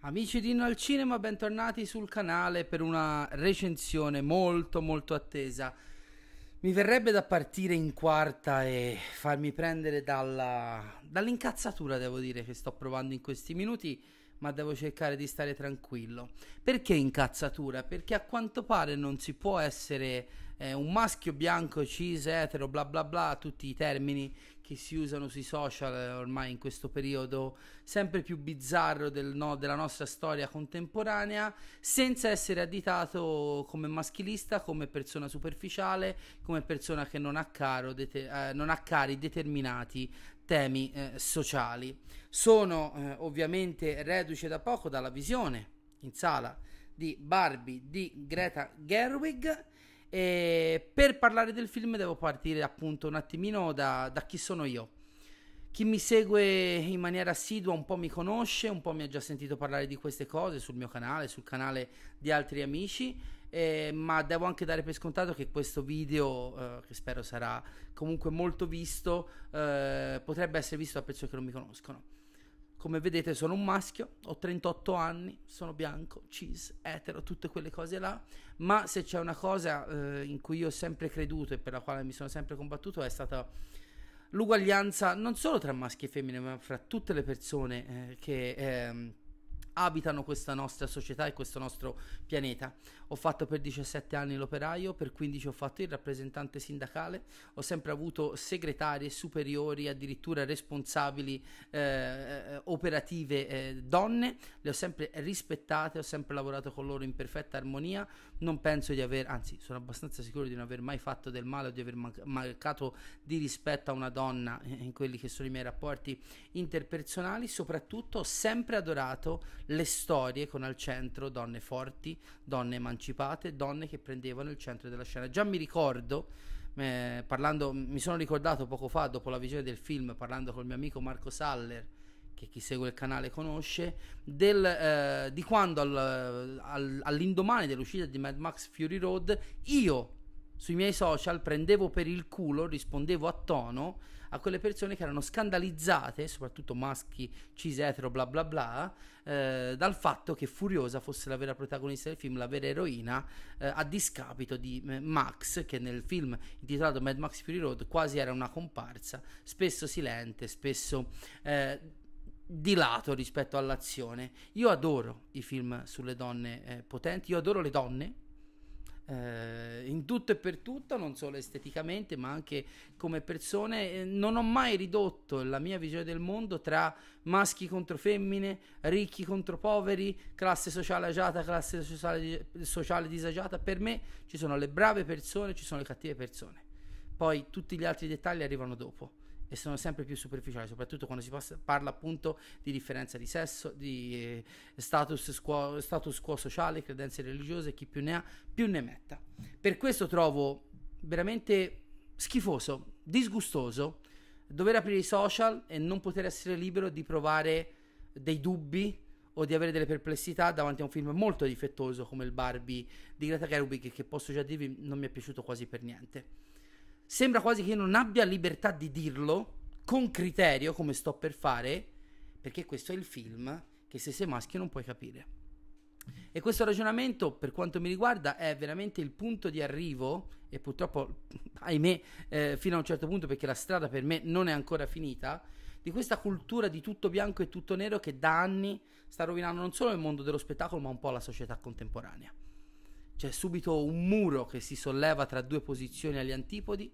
Amici di Inno al Cinema, bentornati sul canale per una recensione molto molto attesa. Mi verrebbe da partire in quarta e farmi prendere dalla, dall'incazzatura, devo dire, che sto provando in questi minuti, ma devo cercare di stare tranquillo. Perché incazzatura? Perché a quanto pare non si può essere eh, un maschio bianco, cis, etero, bla bla bla, tutti i termini che si usano sui social eh, ormai in questo periodo sempre più bizzarro del no, della nostra storia contemporanea, senza essere additato come maschilista, come persona superficiale, come persona che non ha, caro, dete- eh, non ha cari determinati temi eh, sociali. Sono eh, ovviamente reduce da poco dalla visione in sala di Barbie di Greta Gerwig e per parlare del film devo partire appunto un attimino da, da chi sono io. Chi mi segue in maniera assidua un po' mi conosce, un po' mi ha già sentito parlare di queste cose sul mio canale, sul canale di altri amici, eh, ma devo anche dare per scontato che questo video, eh, che spero sarà comunque molto visto, eh, potrebbe essere visto da persone che non mi conoscono. Come vedete sono un maschio, ho 38 anni, sono bianco, cis, etero, tutte quelle cose là, ma se c'è una cosa eh, in cui io ho sempre creduto e per la quale mi sono sempre combattuto è stata l'uguaglianza non solo tra maschi e femmine, ma fra tutte le persone eh, che... Eh, abitano questa nostra società e questo nostro pianeta. Ho fatto per 17 anni l'operaio, per 15 ho fatto il rappresentante sindacale, ho sempre avuto segretarie superiori, addirittura responsabili eh, eh, operative eh, donne, le ho sempre rispettate, ho sempre lavorato con loro in perfetta armonia, non penso di aver, anzi sono abbastanza sicuro di non aver mai fatto del male o di aver mancato di rispetto a una donna in quelli che sono i miei rapporti interpersonali, soprattutto ho sempre adorato le storie con al centro donne forti, donne emancipate, donne che prendevano il centro della scena. Già mi ricordo, eh, parlando, mi sono ricordato poco fa, dopo la visione del film, parlando col mio amico Marco Saller, che chi segue il canale conosce, del, eh, di quando al, al, all'indomani dell'uscita di Mad Max Fury Road io sui miei social prendevo per il culo, rispondevo a tono a quelle persone che erano scandalizzate, soprattutto maschi cis etero bla bla bla, eh, dal fatto che Furiosa fosse la vera protagonista del film, la vera eroina, eh, a discapito di eh, Max, che nel film intitolato Mad Max Fury Road quasi era una comparsa, spesso silente, spesso eh, di lato rispetto all'azione. Io adoro i film sulle donne eh, potenti, io adoro le donne eh, in tutto e per tutto, non solo esteticamente, ma anche come persone. Eh, non ho mai ridotto la mia visione del mondo tra maschi contro femmine, ricchi contro poveri, classe sociale agiata, classe sociale, sociale disagiata. Per me ci sono le brave persone, ci sono le cattive persone. Poi tutti gli altri dettagli arrivano dopo e sono sempre più superficiali, soprattutto quando si passa, parla appunto di differenza di sesso, di eh, status, quo, status quo sociale, credenze religiose, chi più ne ha più ne metta. Per questo trovo veramente schifoso, disgustoso dover aprire i social e non poter essere libero di provare dei dubbi o di avere delle perplessità davanti a un film molto difettoso come il Barbie di Greta Gerwig che posso già dirvi non mi è piaciuto quasi per niente sembra quasi che io non abbia libertà di dirlo con criterio, come sto per fare, perché questo è il film che se sei maschio non puoi capire. E questo ragionamento, per quanto mi riguarda, è veramente il punto di arrivo, e purtroppo, ahimè, eh, fino a un certo punto, perché la strada per me non è ancora finita, di questa cultura di tutto bianco e tutto nero che da anni sta rovinando non solo il mondo dello spettacolo, ma un po' la società contemporanea. C'è subito un muro che si solleva tra due posizioni agli antipodi,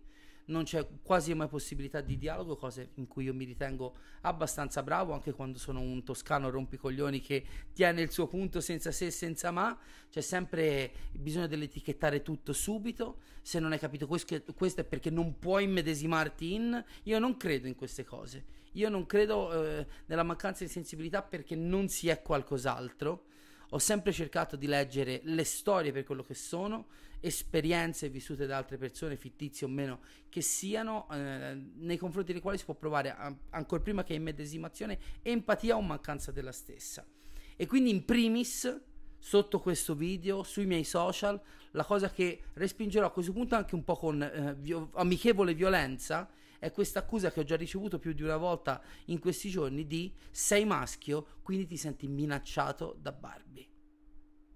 non c'è quasi mai possibilità di dialogo, cose in cui io mi ritengo abbastanza bravo, anche quando sono un toscano rompicoglioni che tiene il suo punto senza se e senza ma, c'è sempre bisogno dell'etichettare tutto subito, se non hai capito questo, questo è perché non puoi immedesimarti in, io non credo in queste cose, io non credo eh, nella mancanza di sensibilità perché non si è qualcos'altro, ho sempre cercato di leggere le storie per quello che sono, esperienze vissute da altre persone, fittizie o meno che siano, eh, nei confronti delle quali si può provare, a, ancora prima che immedesimazione, empatia o mancanza della stessa. E quindi in primis sotto questo video, sui miei social, la cosa che respingerò a questo punto anche un po' con eh, vi- amichevole violenza è questa accusa che ho già ricevuto più di una volta in questi giorni di sei maschio, quindi ti senti minacciato da Barbie.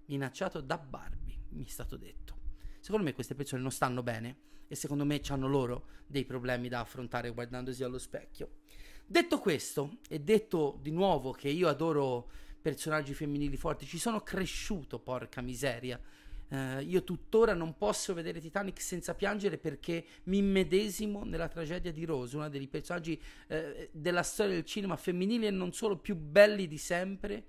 Minacciato da Barbie, mi è stato detto. Secondo me queste persone non stanno bene e secondo me hanno loro dei problemi da affrontare guardandosi allo specchio. Detto questo, e detto di nuovo che io adoro personaggi femminili forti, ci sono cresciuto, porca miseria. Uh, io tuttora non posso vedere Titanic senza piangere perché mi immedesimo nella tragedia di Rose, uno dei personaggi uh, della storia del cinema femminile e non solo più belli di sempre,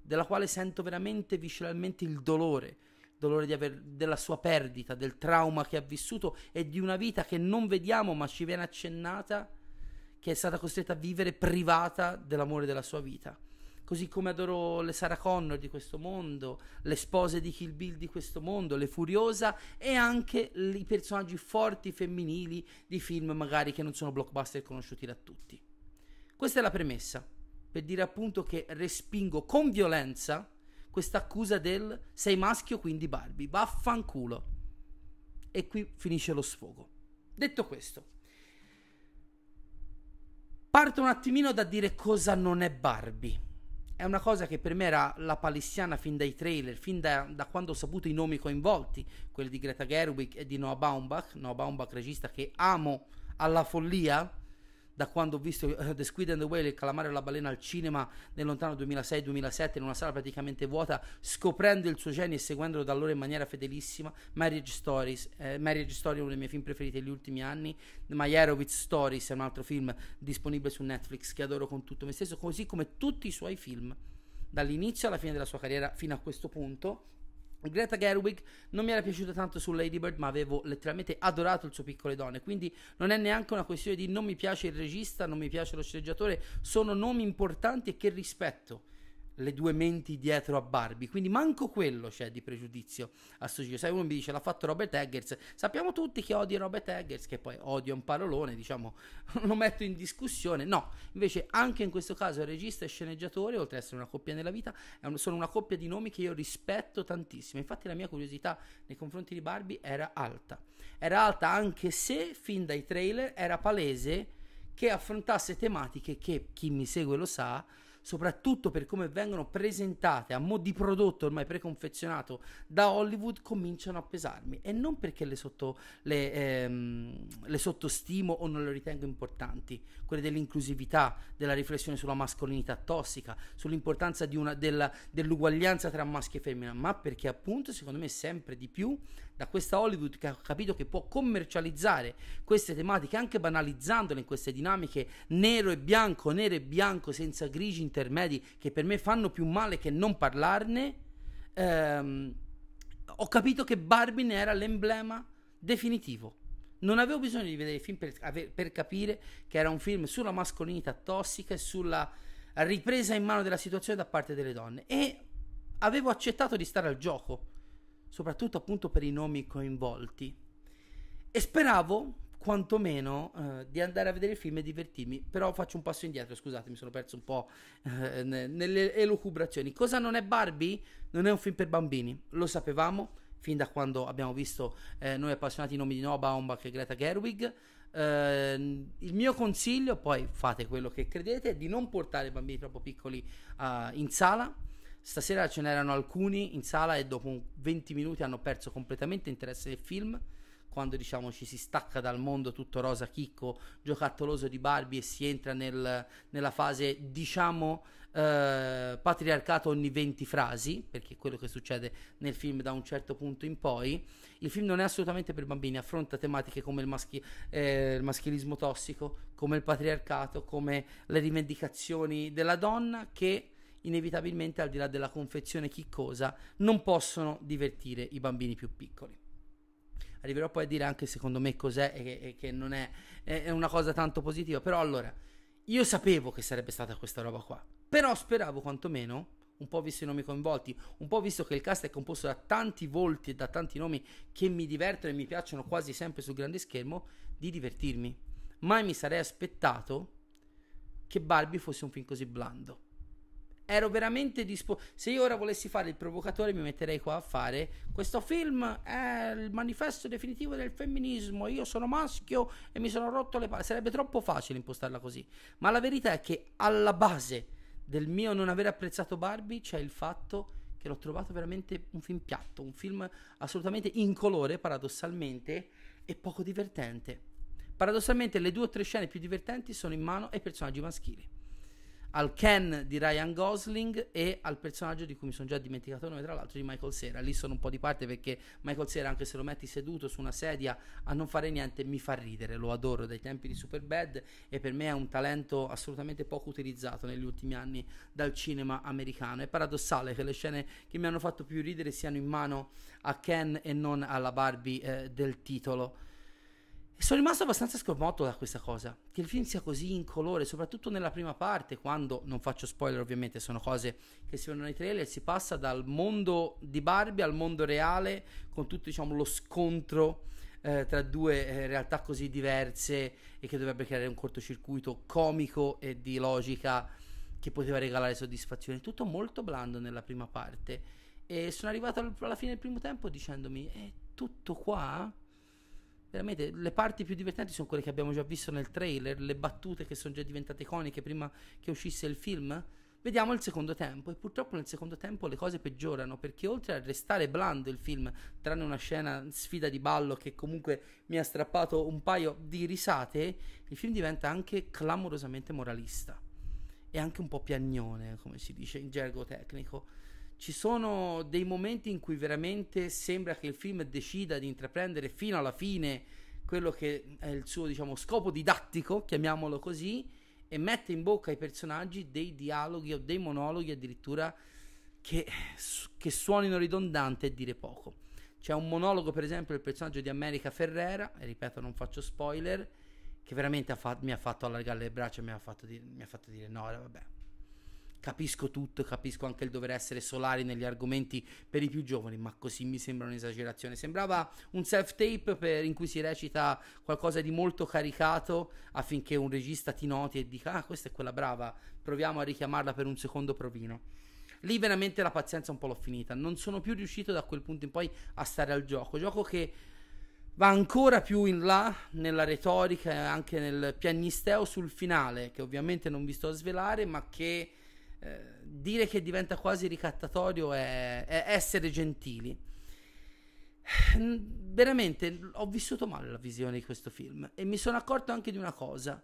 della quale sento veramente visceralmente il dolore, dolore aver, della sua perdita, del trauma che ha vissuto e di una vita che non vediamo ma ci viene accennata che è stata costretta a vivere privata dell'amore della sua vita. Così come adoro le Sarah Connor di questo mondo, le spose di Kill Bill di questo mondo, le Furiosa e anche i personaggi forti femminili di film magari che non sono blockbuster conosciuti da tutti. Questa è la premessa, per dire appunto che respingo con violenza questa accusa del sei maschio quindi Barbie, vaffanculo. E qui finisce lo sfogo. Detto questo, Parto un attimino da dire cosa non è Barbie. È una cosa che per me era la palissiana fin dai trailer, fin da, da, quando ho saputo i nomi coinvolti, quelli di Greta Gerwig e di Noah Baumbach, Noah Baumbach regista che amo alla follia, da quando ho visto uh, The Squid and the Whale, il calamare e la balena al cinema nel lontano 2006-2007 in una sala praticamente vuota, scoprendo il suo genio e seguendolo da allora in maniera fedelissima. Marriage Stories, eh, Marriage Story è uno dei miei film preferiti degli ultimi anni. Meyerowitz Stories è un altro film disponibile su Netflix che adoro con tutto me stesso, così come tutti i suoi film, dall'inizio alla fine della sua carriera fino a questo punto Greta Gerwig non mi era piaciuta tanto su Lady Bird, ma avevo letteralmente adorato il suo Piccole Donne, quindi non è neanche una questione di non mi piace il regista, non mi piace lo sceneggiatore, sono nomi importanti e che rispetto le due menti dietro a Barbie, quindi manco quello c'è di pregiudizio a sto giro. Sai, uno mi dice l'ha fatto Robert Eggers, sappiamo tutti che odia Robert Eggers, che poi odia un parolone, diciamo, lo metto in discussione. No, invece anche in questo caso il regista e sceneggiatore, oltre ad essere una coppia nella vita, un, sono una coppia di nomi che io rispetto tantissimo. Infatti la mia curiosità nei confronti di Barbie era alta. Era alta anche se fin dai trailer era palese che affrontasse tematiche che chi mi segue lo sa soprattutto per come vengono presentate a mo' di prodotto ormai preconfezionato da Hollywood, cominciano a pesarmi. E non perché le, sotto, le, ehm, le sottostimo o non le ritengo importanti, quelle dell'inclusività, della riflessione sulla mascolinità tossica, sull'importanza una, della, dell'uguaglianza tra maschio e femmina, ma perché appunto secondo me sempre di più da questa Hollywood che ha capito che può commercializzare queste tematiche anche banalizzandole in queste dinamiche nero e bianco, nero e bianco senza grigi intermedi che per me fanno più male che non parlarne, ehm, ho capito che Barbie ne era l'emblema definitivo. Non avevo bisogno di vedere il film per, per capire che era un film sulla mascolinità tossica e sulla ripresa in mano della situazione da parte delle donne. E avevo accettato di stare al gioco soprattutto appunto per i nomi coinvolti. E speravo quantomeno eh, di andare a vedere il film e divertirmi. Però faccio un passo indietro, scusate, mi sono perso un po' eh, nelle elucubrazioni. Cosa non è Barbie? Non è un film per bambini, lo sapevamo fin da quando abbiamo visto eh, noi appassionati i nomi di Noah Baumbach e Greta Gerwig. Uh, il mio consiglio, poi fate quello che credete, è di non portare bambini troppo piccoli uh, in sala Stasera ce n'erano alcuni in sala e dopo 20 minuti hanno perso completamente interesse del film. Quando diciamo ci si stacca dal mondo tutto rosa chicco, giocattoloso di Barbie e si entra nel, nella fase diciamo eh, patriarcato ogni 20 frasi, perché è quello che succede nel film da un certo punto in poi. Il film non è assolutamente per bambini, affronta tematiche come il, maschi- eh, il maschilismo tossico, come il patriarcato, come le rivendicazioni della donna che inevitabilmente al di là della confezione chiccosa non possono divertire i bambini più piccoli. Arriverò poi a dire anche secondo me cos'è e che, e che non è, è, una cosa tanto positiva, però allora io sapevo che sarebbe stata questa roba qua, però speravo quantomeno un po' visto i nomi coinvolti, un po' visto che il cast è composto da tanti volti e da tanti nomi che mi divertono e mi piacciono quasi sempre sul grande schermo, di divertirmi. Mai mi sarei aspettato che Barbie fosse un film così blando ero veramente disposto. Se io ora volessi fare il provocatore, mi metterei qua a fare. Questo film è il manifesto definitivo del femminismo. Io sono maschio e mi sono rotto le palle. Sarebbe troppo facile impostarla così. Ma la verità è che alla base del mio non aver apprezzato Barbie c'è il fatto che l'ho trovato veramente un film piatto, un film assolutamente incolore, paradossalmente, e poco divertente. Paradossalmente, le due o tre scene più divertenti sono in mano ai personaggi maschili al Ken di Ryan Gosling e al personaggio di cui mi sono già dimenticato il nome, tra l'altro, di Michael Cera. Lì sono un po' di parte perché Michael Cera, anche se lo metti seduto su una sedia a non fare niente, mi fa ridere. Lo adoro dai tempi di Superbad e per me è un talento assolutamente poco utilizzato negli ultimi anni dal cinema americano. È paradossale che le scene che mi hanno fatto più ridere siano in mano a Ken e non alla Barbie eh, del titolo. Sono rimasto abbastanza sconvolto da questa cosa, che il film sia così incolore, soprattutto nella prima parte, quando, non faccio spoiler ovviamente, sono cose che si vedono nei trailer, si passa dal mondo di Barbie al mondo reale, con tutto diciamo, lo scontro eh, tra due eh, realtà così diverse e che dovrebbe creare un cortocircuito comico e di logica che poteva regalare soddisfazione. Tutto molto blando nella prima parte. E sono arrivato alla fine del primo tempo dicendomi, è tutto qua? Veramente le parti più divertenti sono quelle che abbiamo già visto nel trailer, le battute che sono già diventate iconiche prima che uscisse il film. Vediamo il secondo tempo e purtroppo nel secondo tempo le cose peggiorano perché oltre a restare blando il film, tranne una scena sfida di ballo che comunque mi ha strappato un paio di risate, il film diventa anche clamorosamente moralista e anche un po' piagnone, come si dice in gergo tecnico ci sono dei momenti in cui veramente sembra che il film decida di intraprendere fino alla fine quello che è il suo diciamo scopo didattico, chiamiamolo così, e mette in bocca ai personaggi dei dialoghi o dei monologhi addirittura che, che suonino ridondanti e dire poco. C'è un monologo, per esempio, del personaggio di America Ferrera, e ripeto, non faccio spoiler, che veramente mi ha fatto allargare le braccia mi ha fatto, di- mi ha fatto dire no, vabbè, Capisco tutto, capisco anche il dover essere solari negli argomenti per i più giovani, ma così mi sembra un'esagerazione. Sembrava un self-tape in cui si recita qualcosa di molto caricato affinché un regista ti noti e dica: Ah, questa è quella brava, proviamo a richiamarla per un secondo provino. Lì veramente la pazienza un po' l'ho finita. Non sono più riuscito da quel punto in poi a stare al gioco. Gioco che va ancora più in là nella retorica e anche nel piagnisteo sul finale, che ovviamente non vi sto a svelare, ma che eh, dire che diventa quasi ricattatorio è, è essere gentili. Veramente ho vissuto male la visione di questo film e mi sono accorto anche di una cosa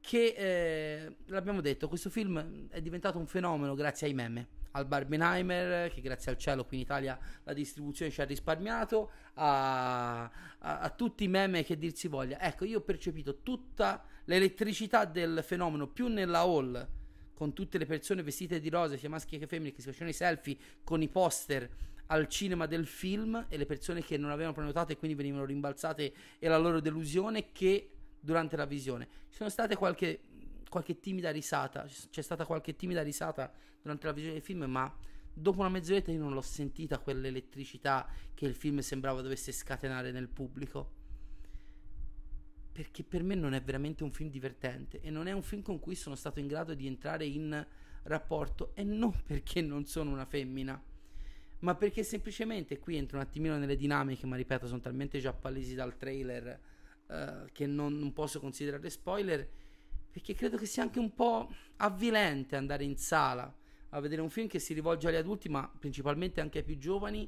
che eh, l'abbiamo detto, questo film è diventato un fenomeno grazie ai meme, al Barbenheimer che grazie al cielo qui in Italia la distribuzione ci ha risparmiato, a, a, a tutti i meme che dir si voglia. Ecco, io ho percepito tutta l'elettricità del fenomeno più nella hall con tutte le persone vestite di rosa, sia maschi che femmine, che si facevano i selfie con i poster al cinema del film e le persone che non avevano prenotato e quindi venivano rimbalzate e la loro delusione che durante la visione. Ci sono state qualche, qualche timida risata, c'è stata qualche timida risata durante la visione del film, ma dopo una mezz'oretta io non l'ho sentita quell'elettricità che il film sembrava dovesse scatenare nel pubblico perché per me non è veramente un film divertente e non è un film con cui sono stato in grado di entrare in rapporto e non perché non sono una femmina ma perché semplicemente qui entro un attimino nelle dinamiche ma ripeto sono talmente già palesi dal trailer uh, che non, non posso considerare spoiler perché credo che sia anche un po' avvilente andare in sala a vedere un film che si rivolge agli adulti ma principalmente anche ai più giovani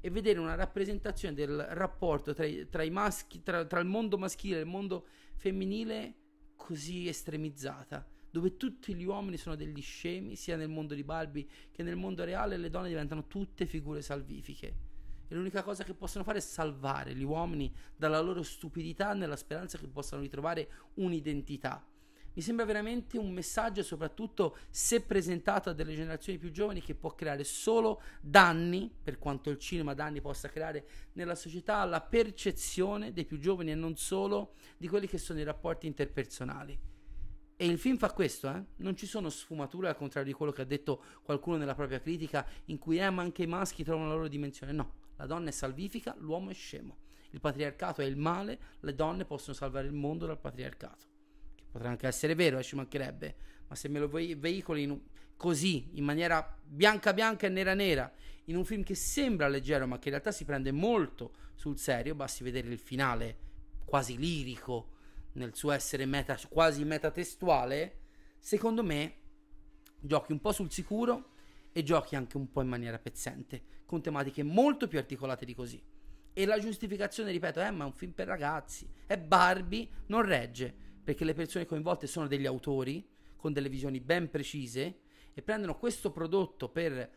e vedere una rappresentazione del rapporto tra, tra, i maschi, tra, tra il mondo maschile e il mondo femminile così estremizzata, dove tutti gli uomini sono degli scemi, sia nel mondo di Barbie che nel mondo reale, le donne diventano tutte figure salvifiche. E l'unica cosa che possono fare è salvare gli uomini dalla loro stupidità nella speranza che possano ritrovare un'identità. Mi sembra veramente un messaggio, soprattutto se presentato a delle generazioni più giovani, che può creare solo danni, per quanto il cinema danni possa creare nella società, alla percezione dei più giovani e non solo di quelli che sono i rapporti interpersonali. E il film fa questo, eh? non ci sono sfumature al contrario di quello che ha detto qualcuno nella propria critica, in cui eh, ma anche i maschi trovano la loro dimensione. No, la donna è salvifica, l'uomo è scemo. Il patriarcato è il male, le donne possono salvare il mondo dal patriarcato Potrà anche essere vero, eh, ci mancherebbe, ma se me lo ve- veicoli in, così, in maniera bianca bianca e nera nera, in un film che sembra leggero, ma che in realtà si prende molto sul serio, basti vedere il finale quasi lirico nel suo essere meta, quasi metatestuale, secondo me giochi un po' sul sicuro e giochi anche un po' in maniera pezzente, con tematiche molto più articolate di così. E la giustificazione, ripeto, eh, ma è un film per ragazzi, è Barbie, non regge, perché le persone coinvolte sono degli autori con delle visioni ben precise e prendono questo prodotto per, eh,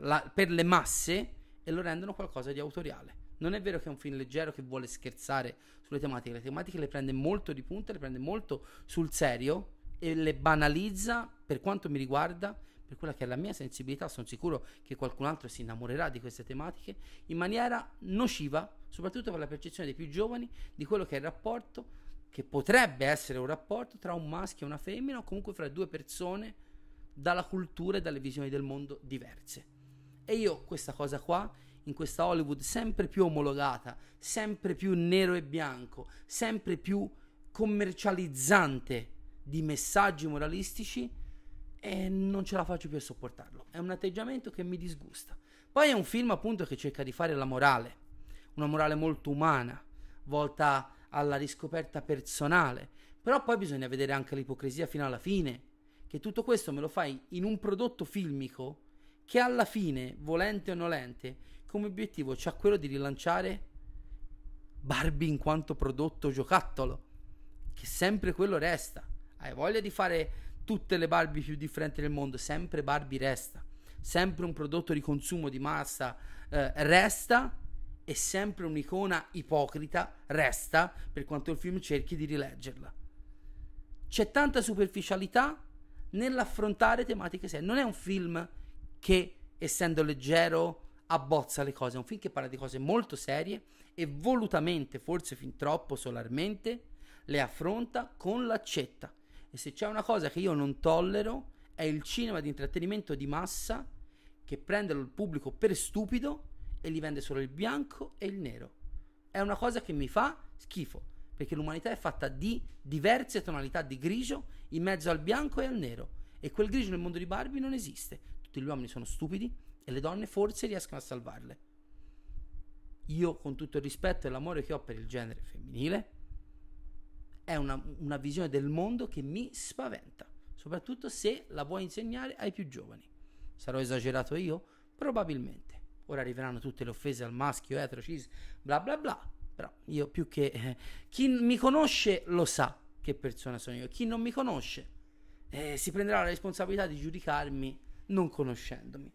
la, per le masse e lo rendono qualcosa di autoriale. Non è vero che è un film leggero che vuole scherzare sulle tematiche, le tematiche le prende molto di punta, le prende molto sul serio e le banalizza per quanto mi riguarda, per quella che è la mia sensibilità, sono sicuro che qualcun altro si innamorerà di queste tematiche, in maniera nociva, soprattutto per la percezione dei più giovani di quello che è il rapporto, che potrebbe essere un rapporto tra un maschio e una femmina o comunque fra due persone dalla cultura e dalle visioni del mondo diverse. E io questa cosa qua, in questa Hollywood sempre più omologata, sempre più nero e bianco, sempre più commercializzante di messaggi moralistici, e non ce la faccio più a sopportarlo. È un atteggiamento che mi disgusta. Poi è un film appunto che cerca di fare la morale, una morale molto umana, volta alla riscoperta personale. Però poi bisogna vedere anche l'ipocrisia fino alla fine che tutto questo me lo fai in un prodotto filmico che alla fine, volente o nolente, come obiettivo c'ha quello di rilanciare Barbie in quanto prodotto giocattolo, che sempre quello resta. Hai voglia di fare tutte le Barbie più differenti del mondo, sempre Barbie resta. Sempre un prodotto di consumo di massa eh, resta e sempre un'icona ipocrita resta per quanto il film cerchi di rileggerla. C'è tanta superficialità nell'affrontare tematiche serie. Non è un film che, essendo leggero, abbozza le cose. È un film che parla di cose molto serie e volutamente, forse fin troppo solarmente, le affronta con l'accetta. E se c'è una cosa che io non tollero è il cinema di intrattenimento di massa che prende il pubblico per stupido e gli vende solo il bianco e il nero. È una cosa che mi fa schifo perché l'umanità è fatta di diverse tonalità di grigio in mezzo al bianco e al nero. E quel grigio nel mondo di Barbie non esiste. Tutti gli uomini sono stupidi e le donne forse riescono a salvarle. Io, con tutto il rispetto e l'amore che ho per il genere femminile, è una, una visione del mondo che mi spaventa, soprattutto se la vuoi insegnare ai più giovani. Sarò esagerato io? Probabilmente. Ora arriveranno tutte le offese al maschio, etero, cis, bla bla bla. Però io più che... Eh, chi mi conosce lo sa che persona sono io. Chi non mi conosce eh, si prenderà la responsabilità di giudicarmi non conoscendomi.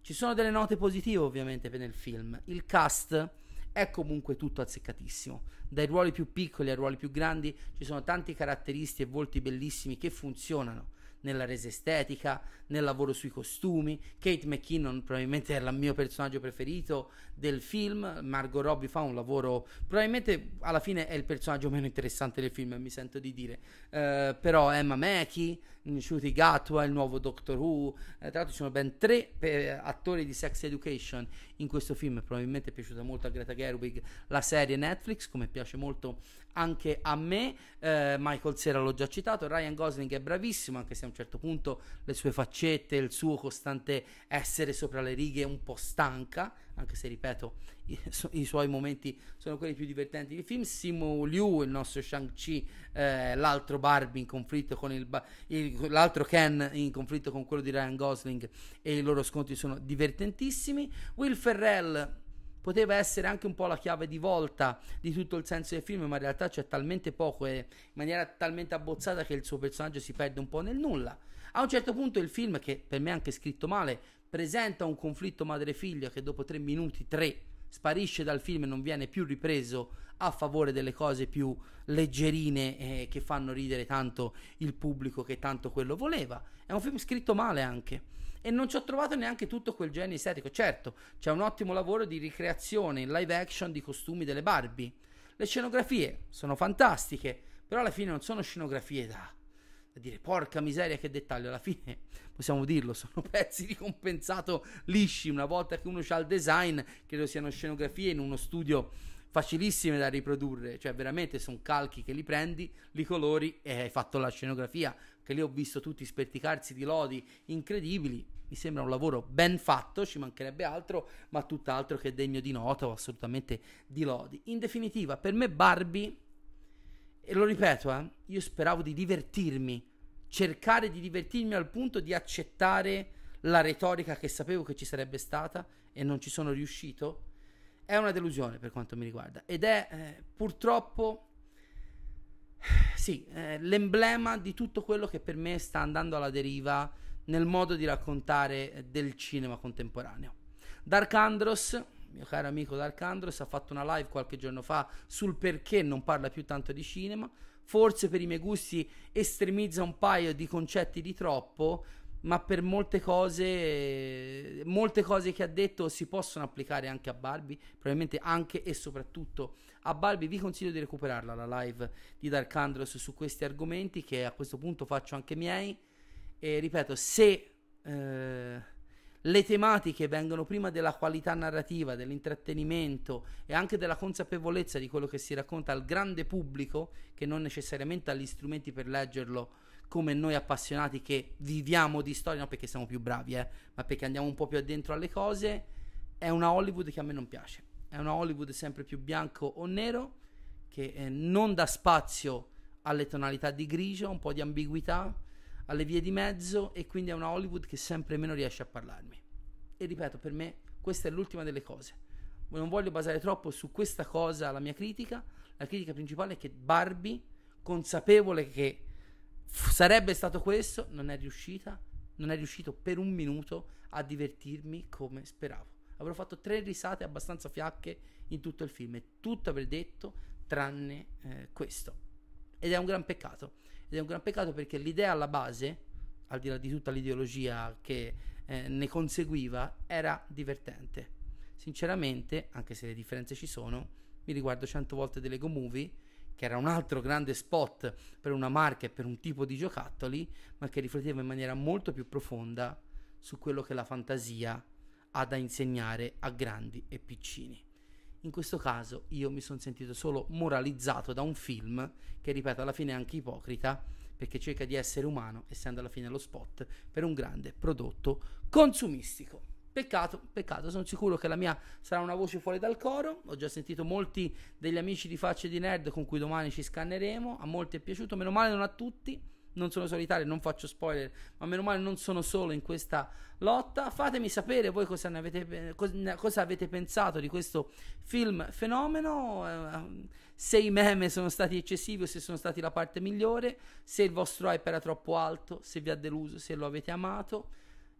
Ci sono delle note positive ovviamente nel film. Il cast è comunque tutto azzeccatissimo. Dai ruoli più piccoli ai ruoli più grandi ci sono tanti caratteristi e volti bellissimi che funzionano nella resa estetica, nel lavoro sui costumi. Kate McKinnon probabilmente è il mio personaggio preferito del film. Margot Robbie fa un lavoro, probabilmente alla fine è il personaggio meno interessante del film, mi sento di dire. Uh, però Emma Mackey, Ncuti Gatwa, il nuovo Doctor Who. Eh, tra l'altro ci sono ben tre eh, attori di Sex Education in questo film. Probabilmente è piaciuta molto a Greta Gerwig la serie Netflix, come piace molto anche a me. Eh, Michael Cera l'ho già citato. Ryan Gosling è bravissimo, anche se a un certo punto le sue faccette, il suo costante essere sopra le righe un po' stanca anche se ripeto i, i, suoi momenti sono quelli più divertenti del film Simu Liu, il nostro Shang-Chi eh, l'altro Barbie in conflitto con il, il, l'altro Ken in conflitto con quello di Ryan Gosling e i loro scontri sono divertentissimi Will Ferrell poteva essere anche un po' la chiave di volta di tutto il senso del film, ma in realtà c'è talmente poco e in maniera talmente abbozzata che il suo personaggio si perde un po' nel nulla. A un certo punto il film, che per me è anche scritto male, presenta un conflitto madre-figlia che dopo tre minuti, tre, sparisce dal film e non viene più ripreso a favore delle cose più leggerine eh, che fanno ridere tanto il pubblico che tanto quello voleva. È un film scritto male anche. E non ci ho trovato neanche tutto quel genio estetico. Certo, c'è un ottimo lavoro di ricreazione in live action di costumi delle Barbie. Le scenografie sono fantastiche, però alla fine non sono scenografie da da dire porca miseria che dettaglio, alla fine possiamo dirlo, sono pezzi di compensato lisci, una volta che uno ha il design, credo siano scenografie in uno studio facilissime da riprodurre, cioè veramente sono calchi che li prendi, li colori e hai fatto la scenografia, che lì ho visto tutti sperticarsi di lodi incredibili, mi sembra un lavoro ben fatto, ci mancherebbe altro, ma tutt'altro che degno di nota o assolutamente di lodi. In definitiva, per me Barbie, e lo ripeto, eh, io speravo di divertirmi, cercare di divertirmi al punto di accettare la retorica che sapevo che ci sarebbe stata e non ci sono riuscito, è una delusione per quanto mi riguarda ed è eh, purtroppo sì, eh, l'emblema di tutto quello che per me sta andando alla deriva nel modo di raccontare del cinema contemporaneo. Dark Andros, mio caro amico Dark Andros, ha fatto una live qualche giorno fa sul perché non parla più tanto di cinema. Forse per i miei gusti estremizza un paio di concetti di troppo, ma per molte cose, molte cose che ha detto si possono applicare anche a Barbie, probabilmente anche e soprattutto a Barbie. Vi consiglio di recuperarla la live di Dark Andros su questi argomenti che a questo punto faccio anche miei e ripeto, se eh, le tematiche vengono prima della qualità narrativa, dell'intrattenimento e anche della consapevolezza di quello che si racconta al grande pubblico, che non necessariamente ha gli strumenti per leggerlo come noi appassionati che viviamo di storia, non perché siamo più bravi, eh, ma perché andiamo un po' più addentro alle cose, è una Hollywood che a me non piace. È una Hollywood sempre più bianco o nero, che eh, non dà spazio alle tonalità di grigio, un po' di ambiguità, alle vie di mezzo e quindi è una Hollywood che sempre meno riesce a parlarmi. E ripeto, per me questa è l'ultima delle cose. Non voglio basare troppo su questa cosa la mia critica. La critica principale è che Barbie, consapevole che f- sarebbe stato questo, non è riuscita, non è riuscito per un minuto a divertirmi come speravo. Avrò fatto tre risate abbastanza fiacche in tutto il film e tutto avrei detto tranne eh, questo. Ed è un gran peccato ed è un gran peccato perché l'idea alla base, al di là di tutta l'ideologia che eh, ne conseguiva, era divertente. Sinceramente, anche se le differenze ci sono, mi riguardo cento volte The Lego Movie, che era un altro grande spot per una marca e per un tipo di giocattoli, ma che rifletteva in maniera molto più profonda su quello che la fantasia ha da insegnare a grandi e piccini. In questo caso io mi sono sentito solo moralizzato da un film che, ripeto, alla fine è anche ipocrita perché cerca di essere umano, essendo alla fine lo spot per un grande prodotto consumistico. Peccato, peccato, sono sicuro che la mia sarà una voce fuori dal coro. Ho già sentito molti degli amici di Facce di Nerd con cui domani ci scanneremo. A molti è piaciuto, meno male non a tutti non sono solitario, non faccio spoiler, ma meno male non sono solo in questa lotta. Fatemi sapere voi cosa, avete, cosa avete pensato di questo film fenomeno, eh, se i meme sono stati eccessivi o se sono stati la parte migliore, se il vostro hype era troppo alto, se vi ha deluso, se lo avete amato.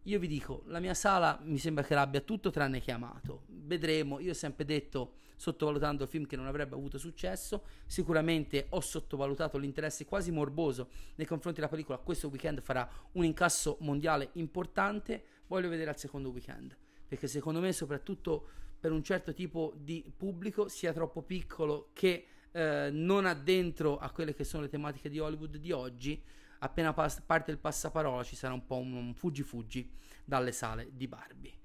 Io vi dico, la mia sala mi sembra che l'abbia tutto tranne che amato. Vedremo, io ho sempre detto sottovalutando il film che non avrebbe avuto successo. Sicuramente ho sottovalutato l'interesse quasi morboso nei confronti della pellicola. Questo weekend farà un incasso mondiale importante. Voglio vedere al secondo weekend. Perché secondo me, soprattutto per un certo tipo di pubblico, sia troppo piccolo che eh, non ha dentro a quelle che sono le tematiche di Hollywood di oggi. Appena pas- parte il passaparola ci sarà un po' un, un fuggi fuggi dalle sale di Barbie.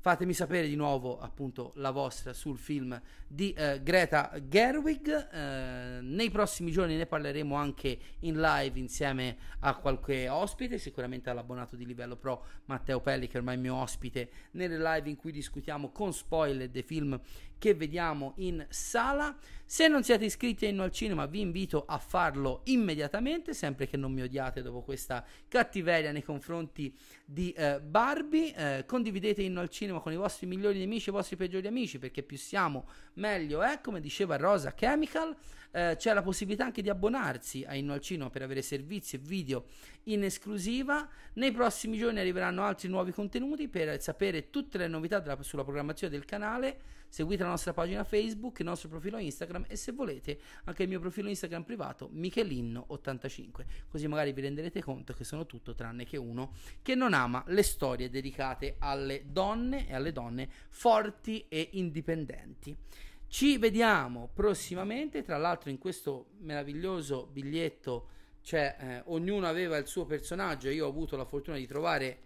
Fatemi sapere di nuovo appunto la vostra sul film di eh, Greta Gerwig. Eh, nei prossimi giorni ne parleremo anche in live insieme a qualche ospite, sicuramente all'abbonato di livello pro Matteo Pelli che è ormai mio ospite nelle live in cui discutiamo con spoiler dei film che vediamo in sala. Se non siete iscritti a Inno al Cinema, vi invito a farlo immediatamente, sempre che non mi odiate dopo questa cattiveria nei confronti di eh, Barbie. Eh, condividete Inno al Cinema con i vostri migliori nemici e i vostri peggiori amici, perché più siamo, meglio è. Come diceva Rosa Chemical, eh, c'è la possibilità anche di abbonarsi a Inno al Cinema per avere servizi e video in esclusiva. Nei prossimi giorni arriveranno altri nuovi contenuti per sapere tutte le novità della, sulla programmazione del canale seguite la nostra pagina Facebook, il nostro profilo Instagram e se volete anche il mio profilo Instagram privato Michelinno85, così magari vi renderete conto che sono tutto tranne che uno che non ama le storie dedicate alle donne e alle donne forti e indipendenti. Ci vediamo prossimamente, tra l'altro in questo meraviglioso biglietto cioè eh, ognuno aveva il suo personaggio, io ho avuto la fortuna di trovare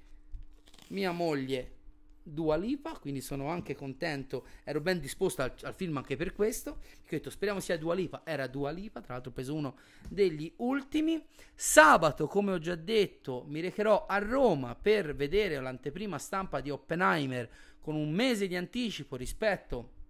mia moglie Dua Lipa, quindi sono anche contento, ero ben disposto al, al film anche per questo. Ho detto speriamo sia Dua Lipa, era Dua Lipa, tra l'altro ho preso uno degli ultimi. Sabato, come ho già detto, mi recherò a Roma per vedere l'anteprima stampa di Oppenheimer con un mese di anticipo rispetto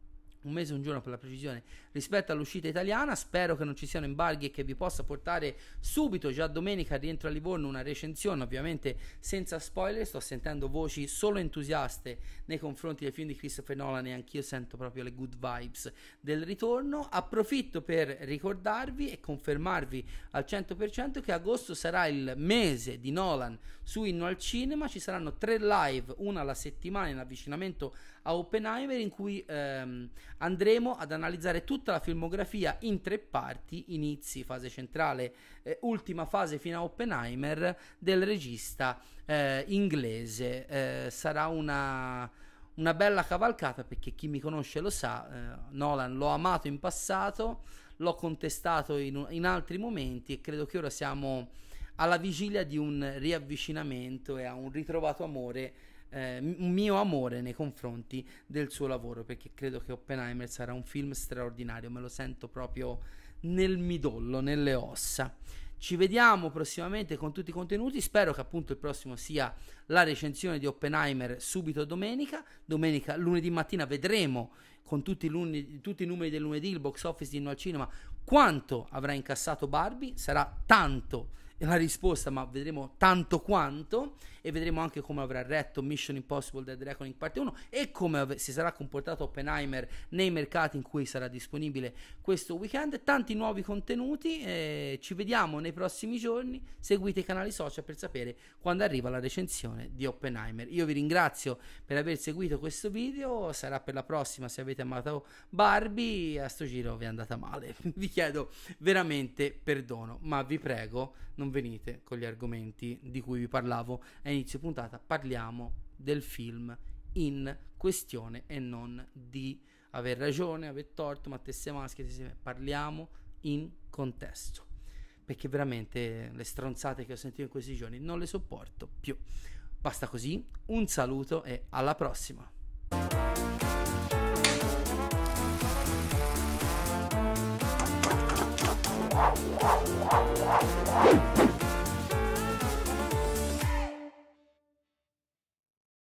un mese e un giorno per la precisione rispetto all'uscita italiana. Spero che non ci siano embarghi e che vi possa portare subito, già domenica, rientro a Livorno, una recensione, ovviamente senza spoiler. Sto sentendo voci solo entusiaste nei confronti del film di Christopher Nolan e anch'io sento proprio le good vibes del ritorno. Approfitto per ricordarvi e confermarvi al 100% che agosto sarà il mese di Nolan su Inno al Cinema. Ci saranno tre live, una alla settimana in avvicinamento a Oppenheimer, in cui ehm, andremo ad analizzare tutta la filmografia in tre parti, inizi, fase centrale, eh, ultima fase fino a Oppenheimer del regista eh, inglese. Eh, sarà una, una, bella cavalcata perché chi mi conosce lo sa, eh, Nolan l'ho amato in passato, l'ho contestato in, in altri momenti e credo che ora siamo alla vigilia di un riavvicinamento e a un ritrovato amore eh, un mio amore nei confronti del suo lavoro perché credo che Oppenheimer sarà un film straordinario, me lo sento proprio nel midollo, nelle ossa. Ci vediamo prossimamente con tutti i contenuti. Spero che appunto il prossimo sia la recensione di Oppenheimer subito domenica. Domenica, lunedì mattina vedremo con tutti i, tutti i numeri del lunedì il box office di No al Cinema quanto avrà incassato Barbie. Sarà tanto la risposta, ma vedremo tanto quanto e vedremo anche come avrà retto Mission Impossible Dead Reckoning parte 1 e come ave- si sarà comportato Oppenheimer nei mercati in cui sarà disponibile questo weekend. Tanti nuovi contenuti, eh, ci vediamo nei prossimi giorni, seguite i canali social per sapere quando arriva la recensione di Oppenheimer. Io vi ringrazio per aver seguito questo video, sarà per la prossima se avete amato Barbie, a sto giro vi è andata male, vi chiedo veramente perdono, ma vi prego non venite con gli argomenti di cui vi parlavo a inizio puntata, parliamo del film in questione e non di aver ragione, aver torto, ma te sei maschio, parliamo in contesto. Perché veramente le stronzate che ho sentito in questi giorni non le sopporto più. Basta così, un saluto e alla prossima.